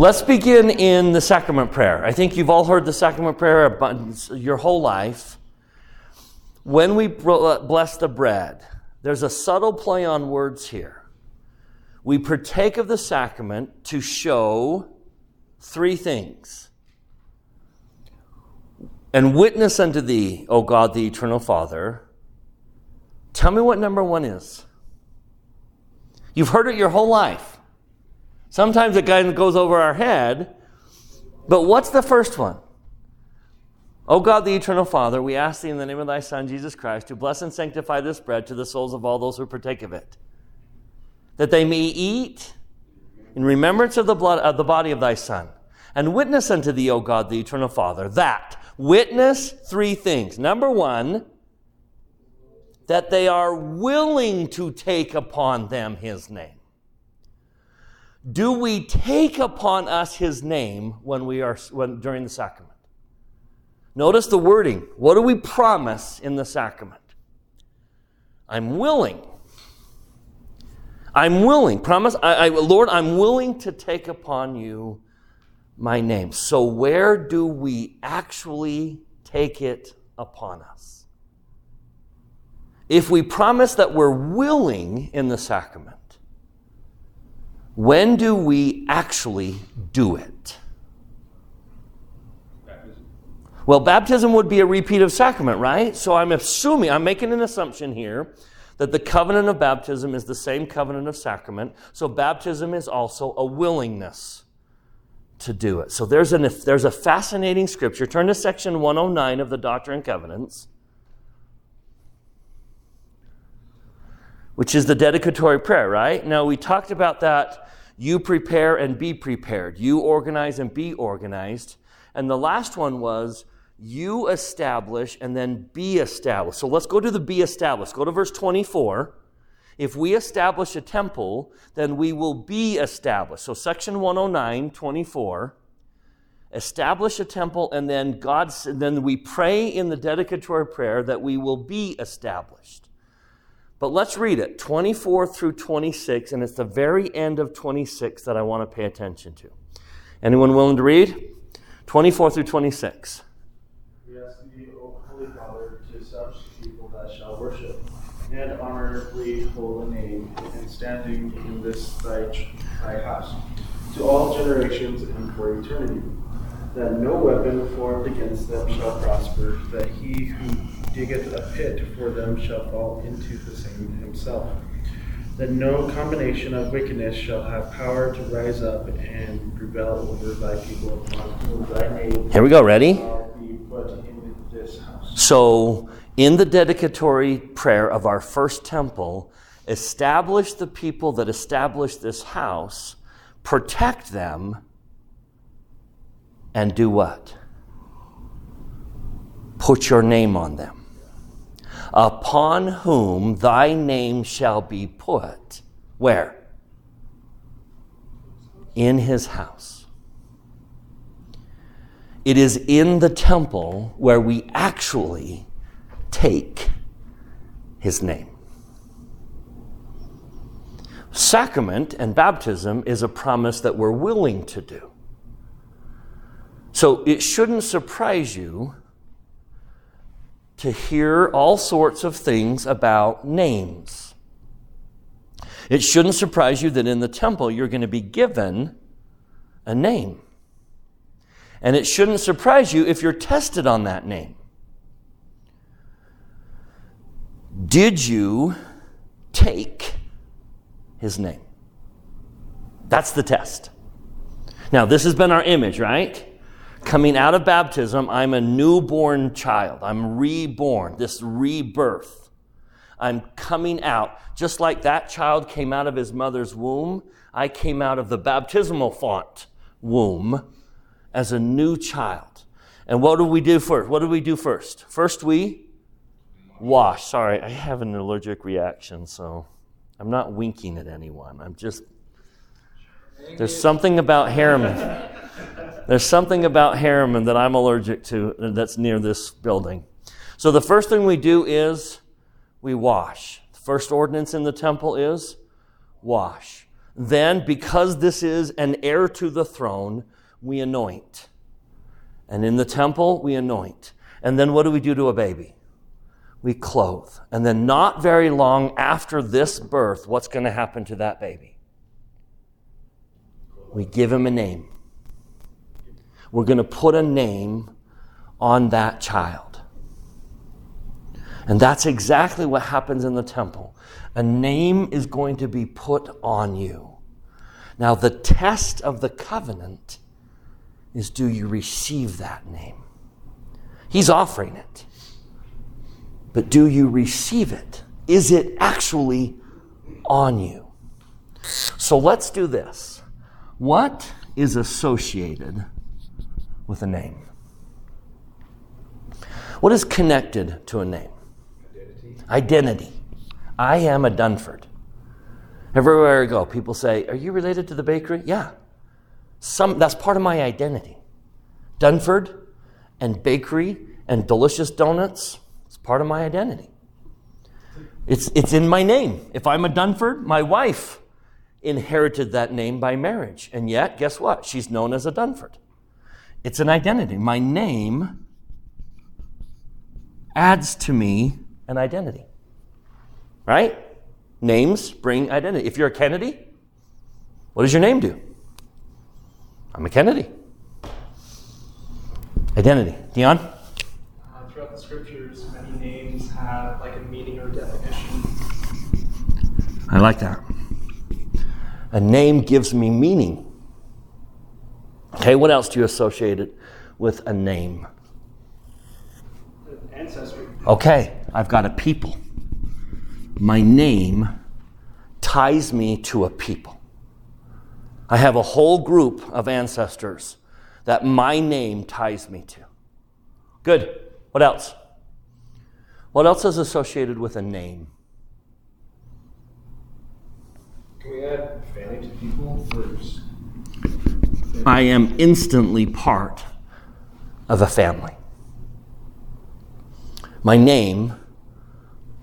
Let's begin in the sacrament prayer. I think you've all heard the sacrament prayer your whole life. When we uh, bless the bread, there's a subtle play on words here. We partake of the sacrament to show three things. And witness unto thee, O God, the eternal Father. Tell me what number one is. You've heard it your whole life. Sometimes it kind of goes over our head. But what's the first one? O God, the eternal Father, we ask thee in the name of thy Son, Jesus Christ, to bless and sanctify this bread to the souls of all those who partake of it, that they may eat in remembrance of the blood of the body of thy Son, and witness unto thee, O God, the eternal Father, that witness three things. Number one, that they are willing to take upon them his name do we take upon us his name when we are when, during the sacrament? Notice the wording. What do we promise in the sacrament? I'm willing. I'm willing. Promise, I, I, Lord, I'm willing to take upon you my name. So, where do we actually take it upon us? If we promise that we're willing in the sacrament, when do we actually do it? Baptism. Well, baptism would be a repeat of sacrament, right? So I'm assuming, I'm making an assumption here that the covenant of baptism is the same covenant of sacrament. So baptism is also a willingness to do it. So there's, an, there's a fascinating scripture. Turn to section 109 of the Doctrine and Covenants. Which is the dedicatory prayer, right? Now, we talked about that. You prepare and be prepared. You organize and be organized. And the last one was you establish and then be established. So let's go to the be established. Go to verse 24. If we establish a temple, then we will be established. So section 109, 24 establish a temple and then God then we pray in the dedicatory prayer that we will be established. But let's read it 24 through 26, and it's the very end of 26 that I want to pay attention to. Anyone willing to read? 24 through 26. We ask thee, O Holy Father, to the people that shall worship and honorably hold a name and standing in this thy, thy house to all generations and for eternity. That no weapon formed against them shall prosper, that he who diggeth a pit for them shall fall into the same himself. That no combination of wickedness shall have power to rise up and rebel over thy people upon whom thy name Here we go, ready? So, in the dedicatory prayer of our first temple, establish the people that established this house, protect them, and do what? Put your name on them upon whom thy name shall be put. Where? In his house. It is in the temple where we actually take his name. Sacrament and baptism is a promise that we're willing to do. So it shouldn't surprise you to hear all sorts of things about names. It shouldn't surprise you that in the temple you're going to be given a name. And it shouldn't surprise you if you're tested on that name. Did you take his name? That's the test. Now, this has been our image, right? Coming out of baptism, I'm a newborn child. I'm reborn, this rebirth. I'm coming out. Just like that child came out of his mother's womb, I came out of the baptismal font womb as a new child. And what do we do first? What do we do first? First, we wash. Sorry, I have an allergic reaction, so I'm not winking at anyone. I'm just. There's something about Harriman. There's something about Harriman that I'm allergic to that's near this building. So the first thing we do is we wash. The first ordinance in the temple is wash. then, because this is an heir to the throne, we anoint. And in the temple, we anoint. And then what do we do to a baby? We clothe. And then, not very long after this birth, what's going to happen to that baby? We give him a name. We're going to put a name on that child. And that's exactly what happens in the temple. A name is going to be put on you. Now, the test of the covenant is do you receive that name? He's offering it. But do you receive it? Is it actually on you? So let's do this. What is associated with a name? What is connected to a name? Identity. Identity. I am a Dunford. Everywhere I go, people say, Are you related to the bakery? Yeah. Some, that's part of my identity. Dunford and bakery and delicious donuts, it's part of my identity. It's, it's in my name. If I'm a Dunford, my wife inherited that name by marriage. And yet, guess what? She's known as a Dunford. It's an identity. My name adds to me an identity. Right? Names bring identity. If you're a Kennedy, what does your name do? I'm a Kennedy. Identity. Dion? Uh, throughout the scriptures, many names have like a meaning or definition. I like that. A name gives me meaning. Okay, what else do you associate it with a name? Ancestry. Okay, I've got a people. My name ties me to a people. I have a whole group of ancestors that my name ties me to. Good. What else? What else is associated with a name? Can we add family to people first? I am instantly part of a family. My name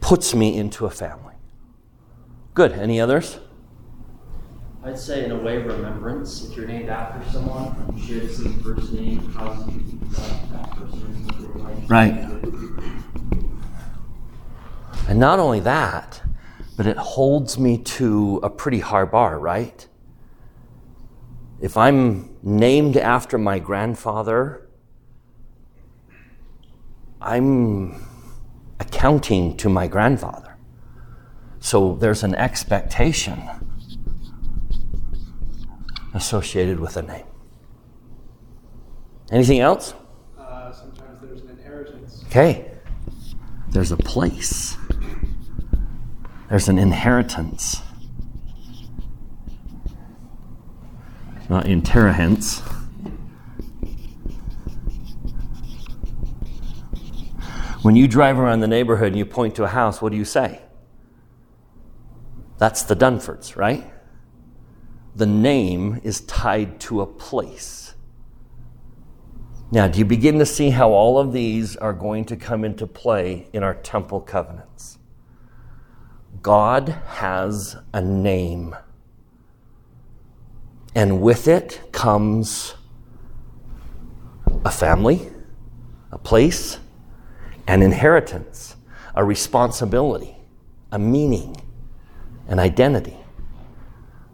puts me into a family. Good. Any others? I'd say, in a way, remembrance. If you're named after someone, you share the same first name, causes you to that person Right. And not only that, but it holds me to a pretty high bar, right? If I'm named after my grandfather, I'm accounting to my grandfather. So there's an expectation associated with a name. Anything else? Uh, sometimes there's an inheritance. Okay. There's a place. There's an inheritance. Not in terahence. When you drive around the neighborhood and you point to a house, what do you say? That's the Dunfords, right? The name is tied to a place. Now, do you begin to see how all of these are going to come into play in our temple covenants? God has a name. And with it comes a family, a place, an inheritance, a responsibility, a meaning, an identity,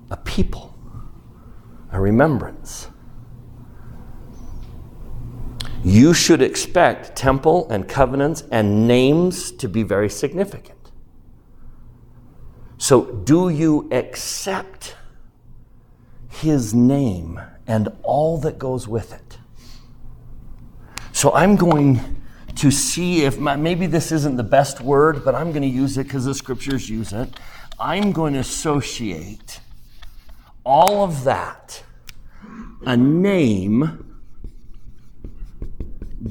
a people, a remembrance. You should expect temple and covenants and names to be very significant. So, do you accept? His name and all that goes with it. So I'm going to see if my, maybe this isn't the best word, but I'm going to use it because the scriptures use it. I'm going to associate all of that. A name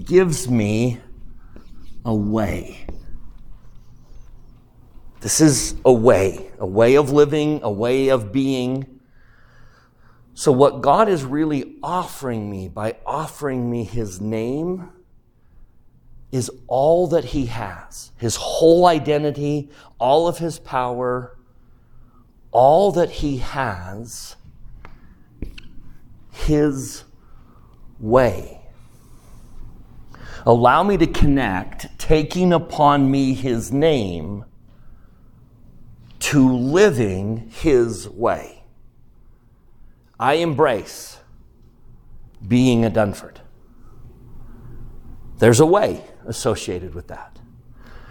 gives me a way. This is a way, a way of living, a way of being. So, what God is really offering me by offering me His name is all that He has His whole identity, all of His power, all that he has his way. Allow me to connect, taking upon me his name, to living his way. I embrace being a Dunford. There's a way associated with that.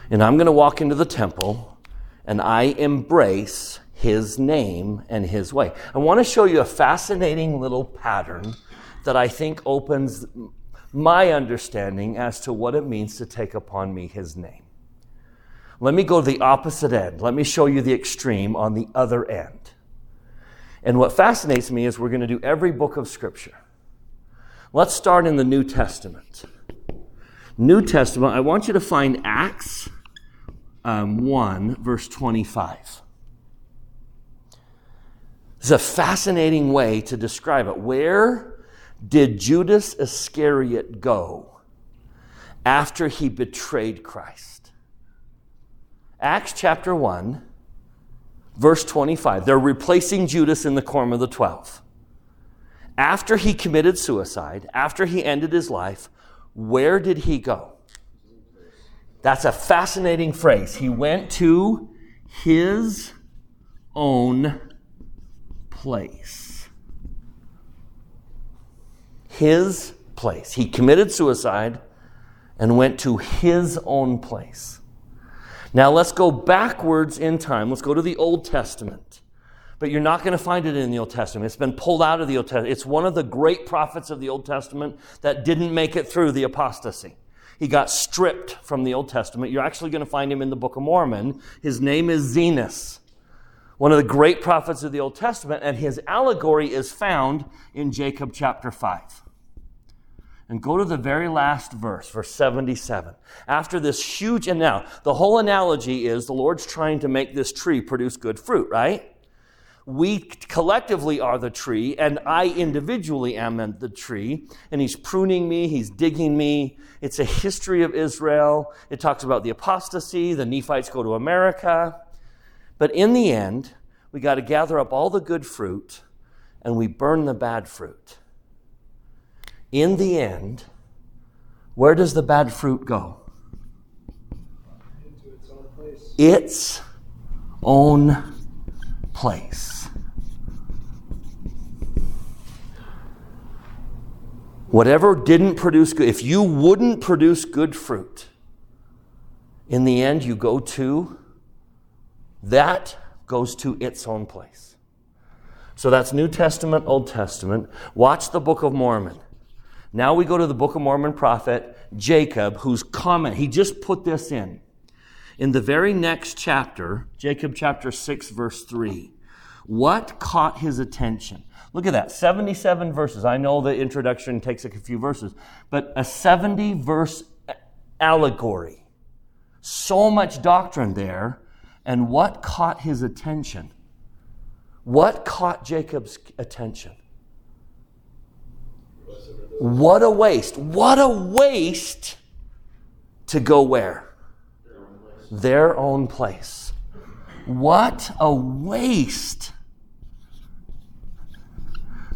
And I'm going to walk into the temple and I embrace his name and his way. I want to show you a fascinating little pattern that I think opens my understanding as to what it means to take upon me his name. Let me go to the opposite end. Let me show you the extreme on the other end. And what fascinates me is we're going to do every book of Scripture. Let's start in the New Testament. New Testament, I want you to find Acts um, 1, verse 25. It's a fascinating way to describe it. Where did Judas Iscariot go after he betrayed Christ? Acts chapter 1, verse 25. They're replacing Judas in the quorum of the 12. After he committed suicide, after he ended his life, where did he go? That's a fascinating phrase. He went to his own place. His place. He committed suicide and went to his own place. Now let's go backwards in time. Let's go to the Old Testament. But you're not going to find it in the Old Testament. It's been pulled out of the Old Testament. It's one of the great prophets of the Old Testament that didn't make it through the apostasy. He got stripped from the Old Testament. You're actually going to find him in the Book of Mormon. His name is Zenos one of the great prophets of the Old Testament, and his allegory is found in Jacob chapter 5. And go to the very last verse, verse 77. After this huge, and now the whole analogy is the Lord's trying to make this tree produce good fruit, right? We collectively are the tree, and I individually am the tree. And He's pruning me, He's digging me. It's a history of Israel. It talks about the apostasy, the Nephites go to America. But in the end, we got to gather up all the good fruit and we burn the bad fruit. In the end, where does the bad fruit go? Into its own place. Its own place. Whatever didn't produce good, if you wouldn't produce good fruit, in the end, you go to that goes to its own place. So that's New Testament, Old Testament. Watch the Book of Mormon. Now we go to the Book of Mormon prophet Jacob, whose comment, he just put this in. In the very next chapter, Jacob chapter 6, verse 3, what caught his attention? Look at that 77 verses. I know the introduction takes a few verses, but a 70 verse allegory. So much doctrine there and what caught his attention? What caught Jacob's attention? What a waste. What a waste to go where? Their own place. What a waste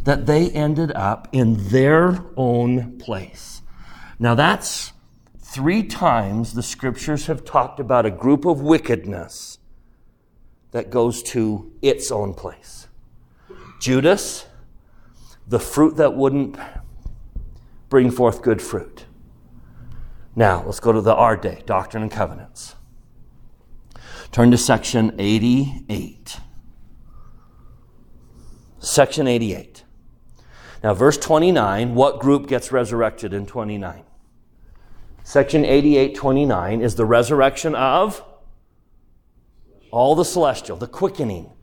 that they ended up in their own place. Now that's Three times the scriptures have talked about a group of wickedness that goes to its own place. Judas, the fruit that wouldn't bring forth good fruit. Now, let's go to the our day, Doctrine and Covenants. Turn to section 88. Section 88. Now, verse 29, what group gets resurrected in 29? Section 8829 is the resurrection of all the celestial, the quickening,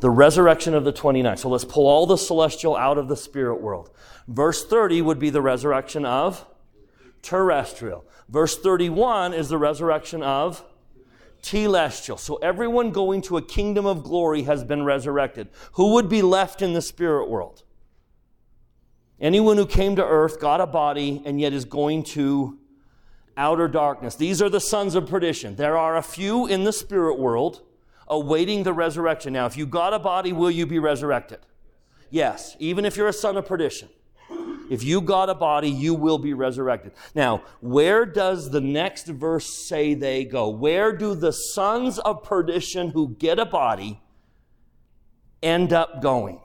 the resurrection of the 29. So let's pull all the celestial out of the spirit world. Verse 30 would be the resurrection of terrestrial. Verse 31 is the resurrection of telestial. So everyone going to a kingdom of glory has been resurrected. Who would be left in the spirit world? Anyone who came to earth, got a body, and yet is going to outer darkness. These are the sons of perdition. There are a few in the spirit world, awaiting the resurrection. Now, if you got a body, will you be resurrected? Yes, even if you're a son of perdition. If you got a body, you will be resurrected. Now, where does the next verse say they go? Where do the sons of perdition who get a body end up going?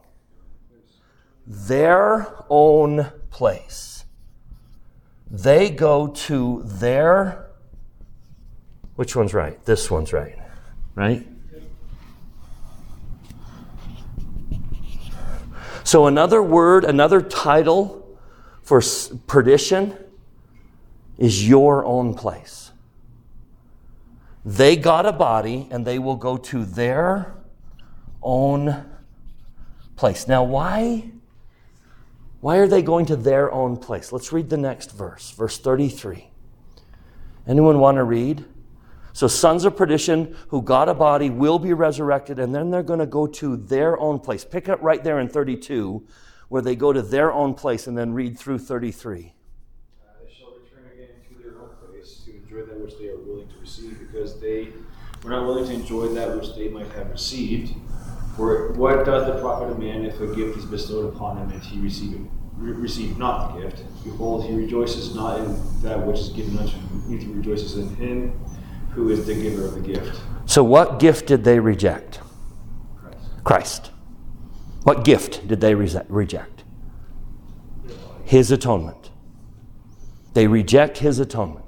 Their own place. They go to their. Which one's right? This one's right. Right? So, another word, another title for perdition is your own place. They got a body and they will go to their own place. Now, why? Why are they going to their own place? Let's read the next verse, verse 33. Anyone want to read? So, sons of perdition who got a body will be resurrected, and then they're going to go to their own place. Pick up right there in 32 where they go to their own place and then read through 33. Uh, they shall return again to their own place to enjoy that which they are willing to receive, because they were not willing to enjoy that which they might have received. For what doth the profit a man if a gift is bestowed upon him and he receive it, re- receive not the gift? Behold, he rejoices not in that which is given unto him, he rejoices in him who is the giver of the gift. So, what gift did they reject? Christ. Christ. What gift did they reject? His atonement. They reject his atonement.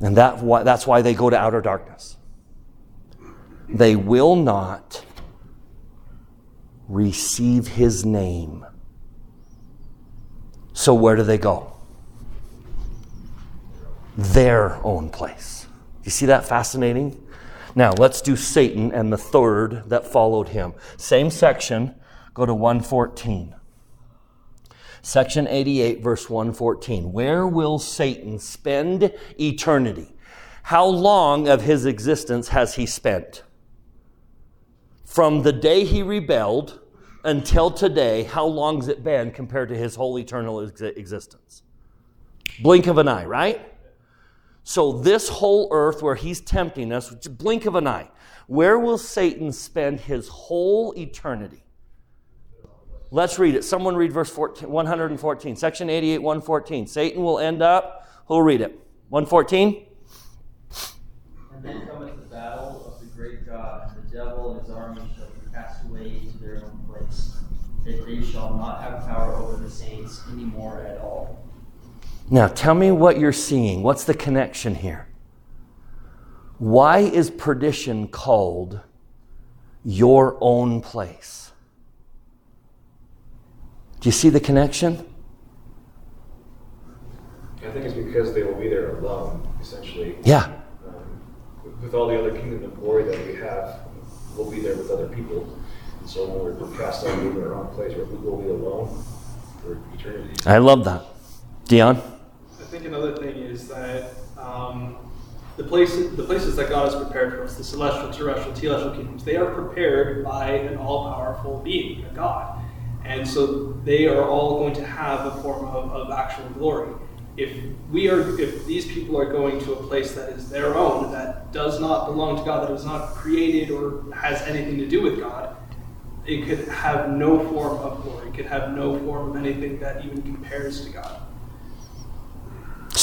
And that, that's why they go to outer darkness. They will not receive his name. So, where do they go? Their own place. You see that fascinating? Now, let's do Satan and the third that followed him. Same section, go to 114. Section 88, verse 114. Where will Satan spend eternity? How long of his existence has he spent? From the day he rebelled until today, how long has it been compared to his whole eternal ex- existence? Blink of an eye, right? So, this whole earth where he's tempting us, which blink of an eye, where will Satan spend his whole eternity? Let's read it. Someone read verse 14, 114, section 88, 114. Satan will end up, who'll read it? 114? And then cometh the battle of the great God, and the devil and his army shall be cast away into their own place, that they shall not have power over the saints any more at all. Now, tell me what you're seeing. What's the connection here? Why is perdition called your own place? Do you see the connection? I think it's because they will be there alone, essentially. Yeah. Um, with all the other kingdom of glory that we have, we'll be there with other people. And so when we're cast out in our own place, where we will be alone for eternity. I love that. Dion? Think another thing is that um, the places the places that God has prepared for us, the celestial, terrestrial, telestial kingdoms, they are prepared by an all-powerful being, a God. And so they are all going to have a form of, of actual glory. If we are if these people are going to a place that is their own, that does not belong to God, that is not created or has anything to do with God, it could have no form of glory. It could have no form of anything that even compares to God.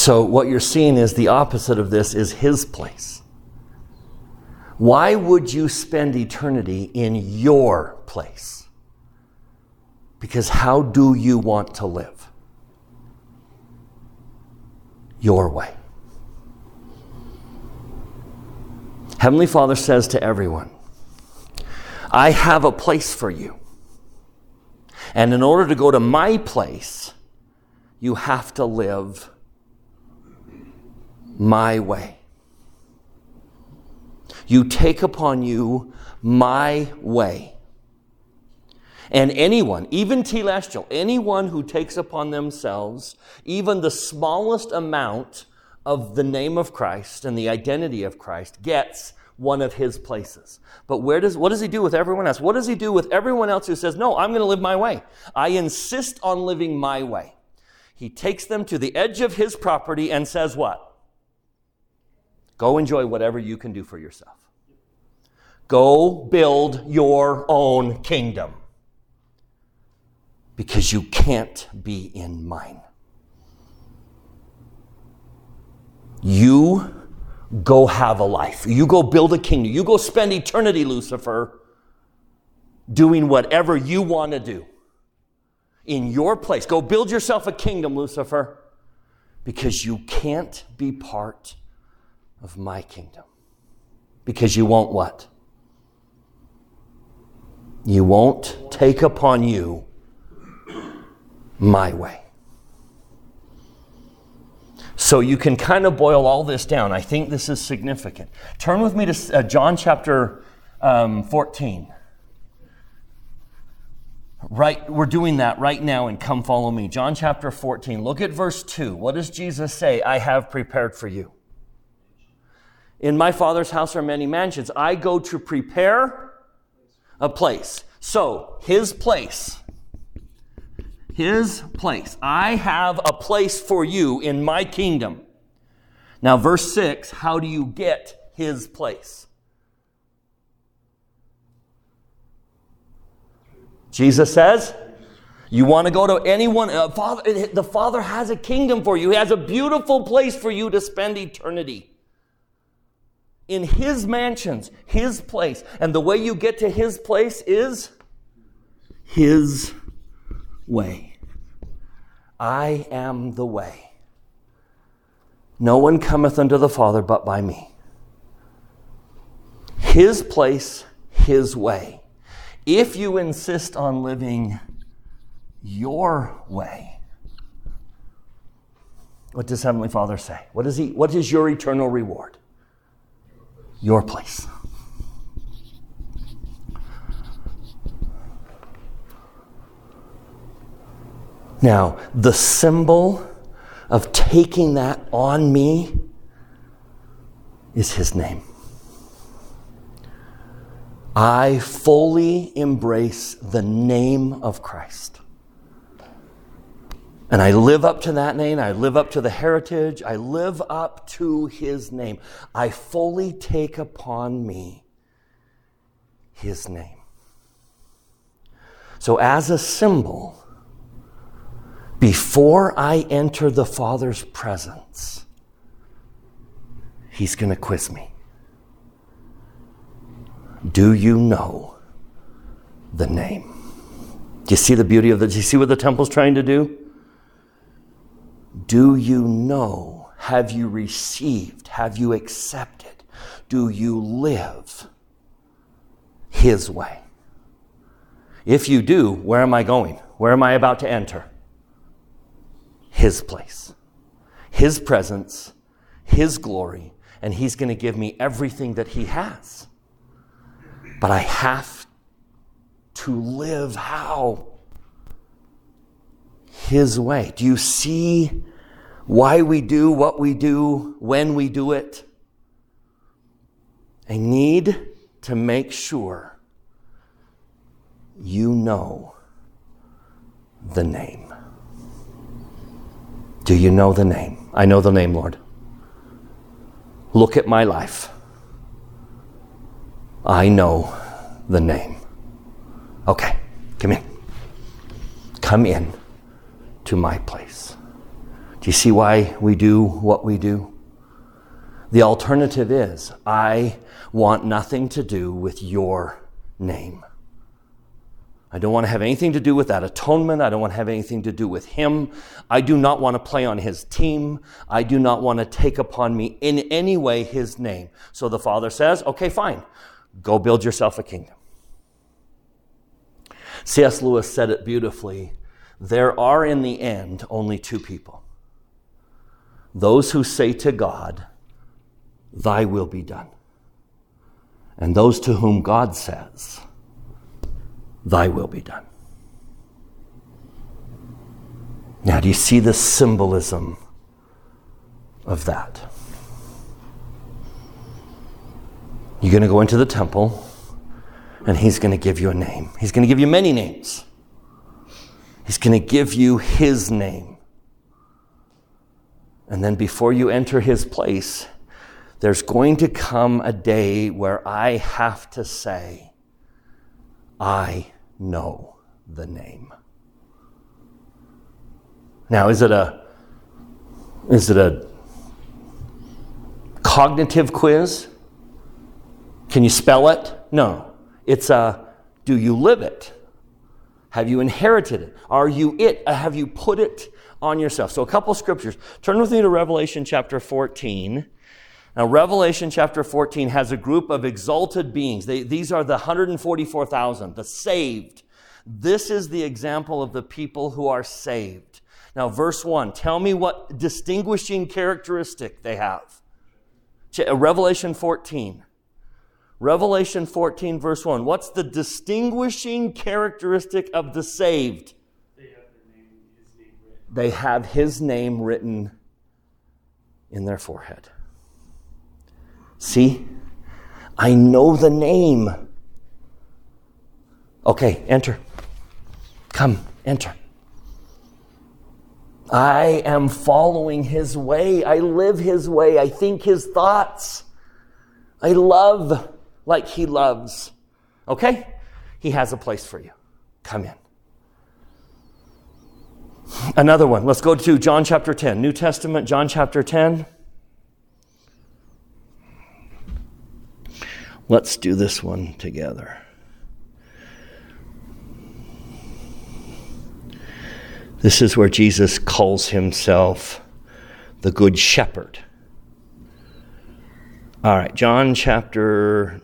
So, what you're seeing is the opposite of this is his place. Why would you spend eternity in your place? Because how do you want to live? Your way. Heavenly Father says to everyone, I have a place for you. And in order to go to my place, you have to live my way. You take upon you my way. And anyone, even telestial, anyone who takes upon themselves even the smallest amount of the name of Christ and the identity of Christ gets one of his places. But where does what does he do with everyone else? What does he do with everyone else who says, "No, I'm going to live my way. I insist on living my way." He takes them to the edge of his property and says what? Go enjoy whatever you can do for yourself. Go build your own kingdom. Because you can't be in mine. You go have a life. You go build a kingdom. You go spend eternity, Lucifer, doing whatever you want to do in your place. Go build yourself a kingdom, Lucifer, because you can't be part of my kingdom. Because you won't what? You won't take upon you my way. So you can kind of boil all this down. I think this is significant. Turn with me to uh, John chapter um, 14. Right, we're doing that right now and come follow me. John chapter 14. Look at verse 2. What does Jesus say? I have prepared for you. In my Father's house are many mansions. I go to prepare a place. So, his place his place. I have a place for you in my kingdom. Now, verse 6 how do you get his place? Jesus says, you want to go to anyone, uh, Father, the Father has a kingdom for you. He has a beautiful place for you to spend eternity. In His mansions, His place. And the way you get to His place is His way. I am the way. No one cometh unto the Father but by me. His place, His way. If you insist on living your way, what does Heavenly Father say? What is, he, what is your eternal reward? Your place. Now, the symbol of taking that on me is his name. I fully embrace the name of Christ. And I live up to that name. I live up to the heritage. I live up to his name. I fully take upon me his name. So, as a symbol, before I enter the Father's presence, He's going to quiz me. Do you know the name? Do you see the beauty of the? Do you see what the temple's trying to do? Do you know? Have you received? Have you accepted? Do you live His way? If you do, where am I going? Where am I about to enter? His place, His presence, His glory, and He's going to give me everything that He has. But I have to live how? His way. Do you see why we do what we do, when we do it? I need to make sure you know the name. Do you know the name? I know the name, Lord. Look at my life. I know the name. Okay, come in. Come in to my place. Do you see why we do what we do? The alternative is I want nothing to do with your name. I don't want to have anything to do with that atonement. I don't want to have anything to do with him. I do not want to play on his team. I do not want to take upon me in any way his name. So the father says, okay, fine. Go build yourself a kingdom. C.S. Lewis said it beautifully. There are in the end only two people those who say to God, Thy will be done, and those to whom God says, Thy will be done. Now, do you see the symbolism of that? You're going to go into the temple, and He's going to give you a name. He's going to give you many names. He's going to give you His name. And then before you enter His place, there's going to come a day where I have to say, I know the name. Now, is it a is it a cognitive quiz? Can you spell it? No. It's a do you live it? Have you inherited it? Are you it? Have you put it on yourself? So, a couple scriptures. Turn with me to Revelation chapter 14. Now, Revelation chapter 14 has a group of exalted beings. They, these are the 144,000, the saved. This is the example of the people who are saved. Now, verse 1, tell me what distinguishing characteristic they have. Uh, Revelation 14. Revelation 14, verse 1. What's the distinguishing characteristic of the saved? They have, name, his name written. They have his name written in their forehead. See? I know the name. Okay, enter. Come, enter. I am following his way. I live his way. I think his thoughts. I love like he loves. Okay? He has a place for you. Come in. Another one. Let's go to John chapter 10. New Testament, John chapter 10. Let's do this one together. This is where Jesus calls himself the Good Shepherd. All right, John chapter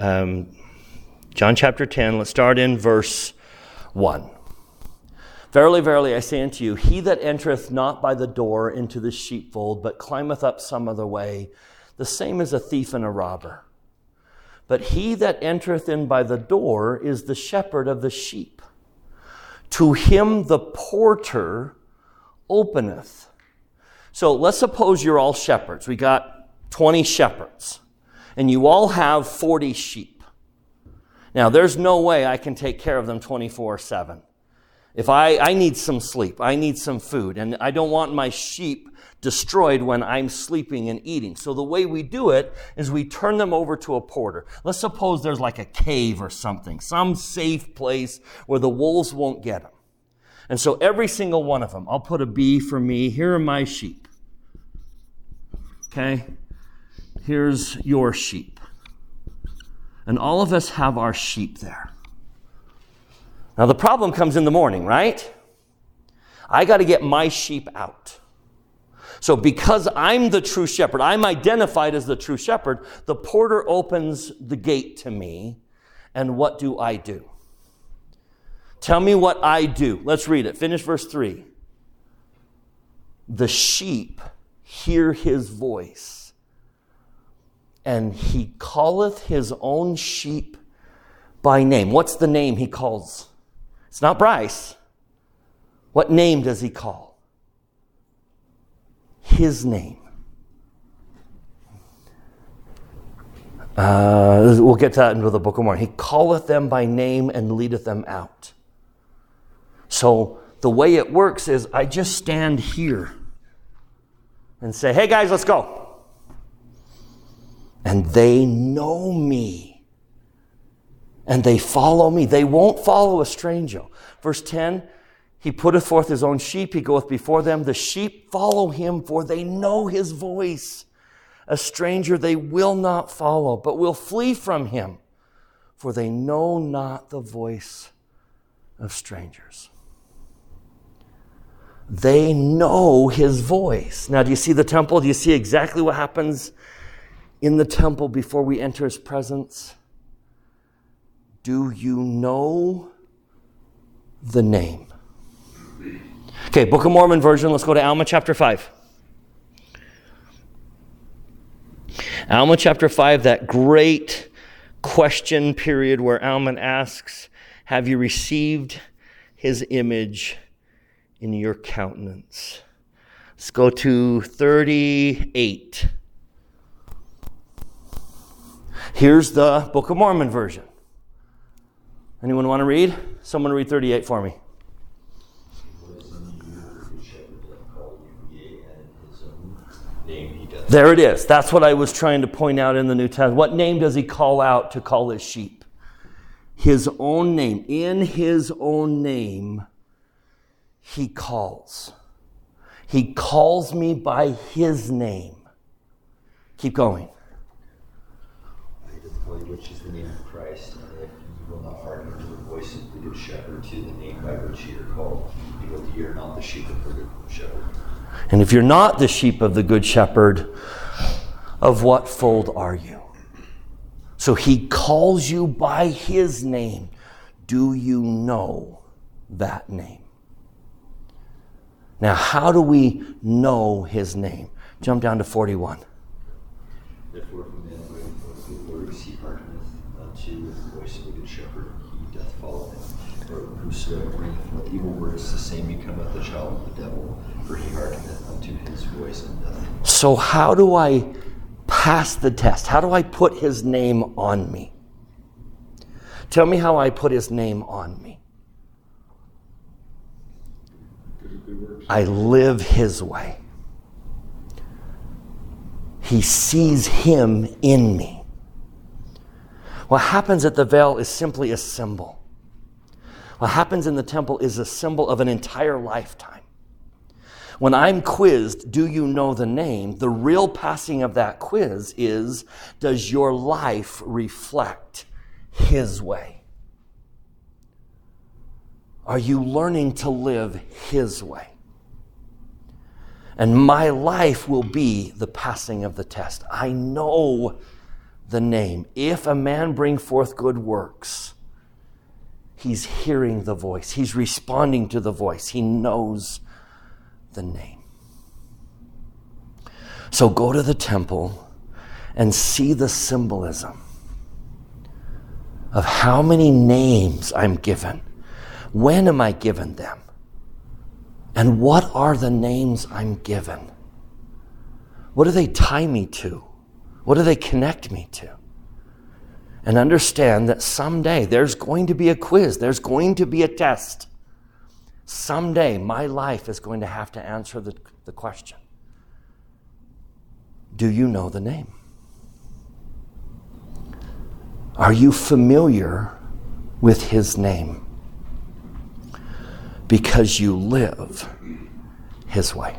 um, John chapter 10, let's start in verse 1. Verily, verily, I say unto you, he that entereth not by the door into the sheepfold, but climbeth up some other way, the same as a thief and a robber. But he that entereth in by the door is the shepherd of the sheep. To him the porter openeth. So let's suppose you're all shepherds. We got 20 shepherds, and you all have 40 sheep. Now, there's no way I can take care of them 24 7. If I, I need some sleep, I need some food, and I don't want my sheep destroyed when I'm sleeping and eating. So the way we do it is we turn them over to a porter. Let's suppose there's like a cave or something, some safe place where the wolves won't get them. And so every single one of them, I'll put a B for me. Here are my sheep. Okay? Here's your sheep. And all of us have our sheep there. Now the problem comes in the morning, right? I got to get my sheep out. So, because I'm the true shepherd, I'm identified as the true shepherd, the porter opens the gate to me. And what do I do? Tell me what I do. Let's read it. Finish verse 3. The sheep hear his voice, and he calleth his own sheep by name. What's the name he calls? It's not Bryce. What name does he call? his name. Uh, we'll get to that into the Book of Mormon. He calleth them by name and leadeth them out. So the way it works is I just stand here and say, hey guys, let's go. And they know me. And they follow me. They won't follow a stranger. Verse 10 he putteth forth his own sheep, he goeth before them. The sheep follow him, for they know his voice. A stranger they will not follow, but will flee from him, for they know not the voice of strangers. They know his voice. Now, do you see the temple? Do you see exactly what happens in the temple before we enter his presence? Do you know the name? Okay, Book of Mormon version. Let's go to Alma chapter 5. Alma chapter 5, that great question period where Alma asks, Have you received his image in your countenance? Let's go to 38. Here's the Book of Mormon version. Anyone want to read? Someone read 38 for me. There it is. That's what I was trying to point out in the New Testament. What name does he call out to call his sheep? His own name. In his own name, he calls. He calls me by his name. Keep going. Deploy which is the name of Christ, and if you will not hearken to the voice of the good shepherd, to the name by which ye are called, because ye are not the sheep of the good shepherd. And if you're not the sheep of the good shepherd, of what fold are you? So he calls you by his name. Do you know that name? Now, how do we know his name? Jump down to 41. Therefore, if a man waiting for the Lord receive hearkeneth uh, unto the voice of the good shepherd, he doth follow him. For whosoever bringeth forth evil words, the same becometh the child of the devil, for he hearkeneth unto his voice and doth. So, how do I pass the test? How do I put his name on me? Tell me how I put his name on me. I live his way. He sees him in me. What happens at the veil is simply a symbol. What happens in the temple is a symbol of an entire lifetime. When I'm quizzed, do you know the name? The real passing of that quiz is does your life reflect his way? Are you learning to live his way? And my life will be the passing of the test. I know the name. If a man bring forth good works, he's hearing the voice, he's responding to the voice, he knows the name. So go to the temple and see the symbolism of how many names I'm given. When am I given them? And what are the names I'm given? What do they tie me to? What do they connect me to? And understand that someday there's going to be a quiz, there's going to be a test. Someday my life is going to have to answer the, the question Do you know the name? Are you familiar with his name? Because you live his way.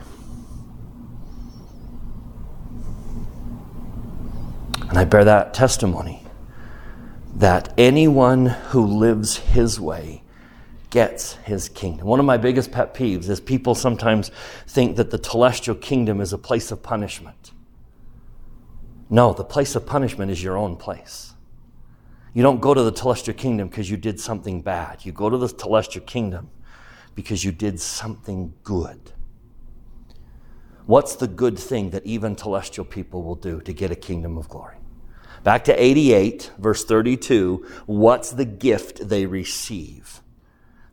And I bear that testimony that anyone who lives his way gets his kingdom. One of my biggest pet peeves is people sometimes think that the celestial kingdom is a place of punishment. No, the place of punishment is your own place. You don't go to the celestial kingdom because you did something bad. You go to the celestial kingdom because you did something good. What's the good thing that even celestial people will do to get a kingdom of glory? Back to 88, verse 32. What's the gift they receive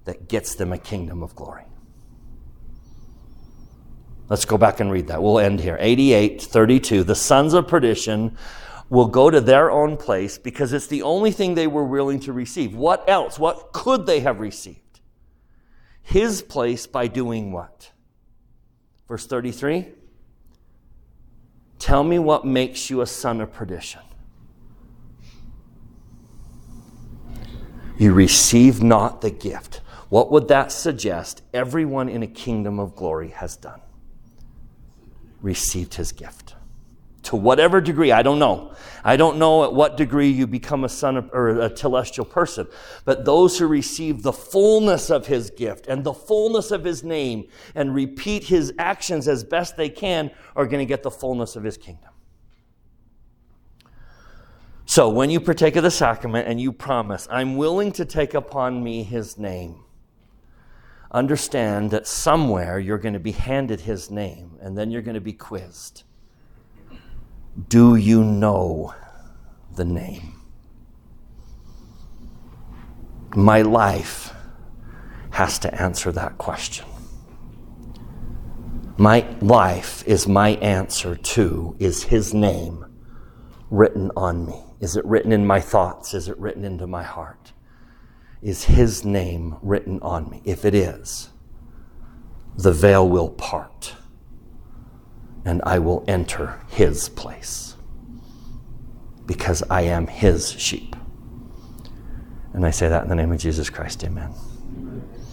that gets them a kingdom of glory? Let's go back and read that. We'll end here. 88, 32. The sons of perdition will go to their own place because it's the only thing they were willing to receive. What else? What could they have received? His place by doing what? Verse 33. Tell me what makes you a son of perdition. You receive not the gift. What would that suggest? Everyone in a kingdom of glory has done. Received his gift. To whatever degree, I don't know. I don't know at what degree you become a son of, or a celestial person. But those who receive the fullness of his gift and the fullness of his name and repeat his actions as best they can are going to get the fullness of his kingdom. So when you partake of the sacrament and you promise, I'm willing to take upon me his name, understand that somewhere you're going to be handed his name and then you're going to be quizzed. Do you know the name? My life has to answer that question. My life is my answer to is his name written on me? Is it written in my thoughts? Is it written into my heart? Is his name written on me? If it is, the veil will part and I will enter his place because I am his sheep. And I say that in the name of Jesus Christ. Amen.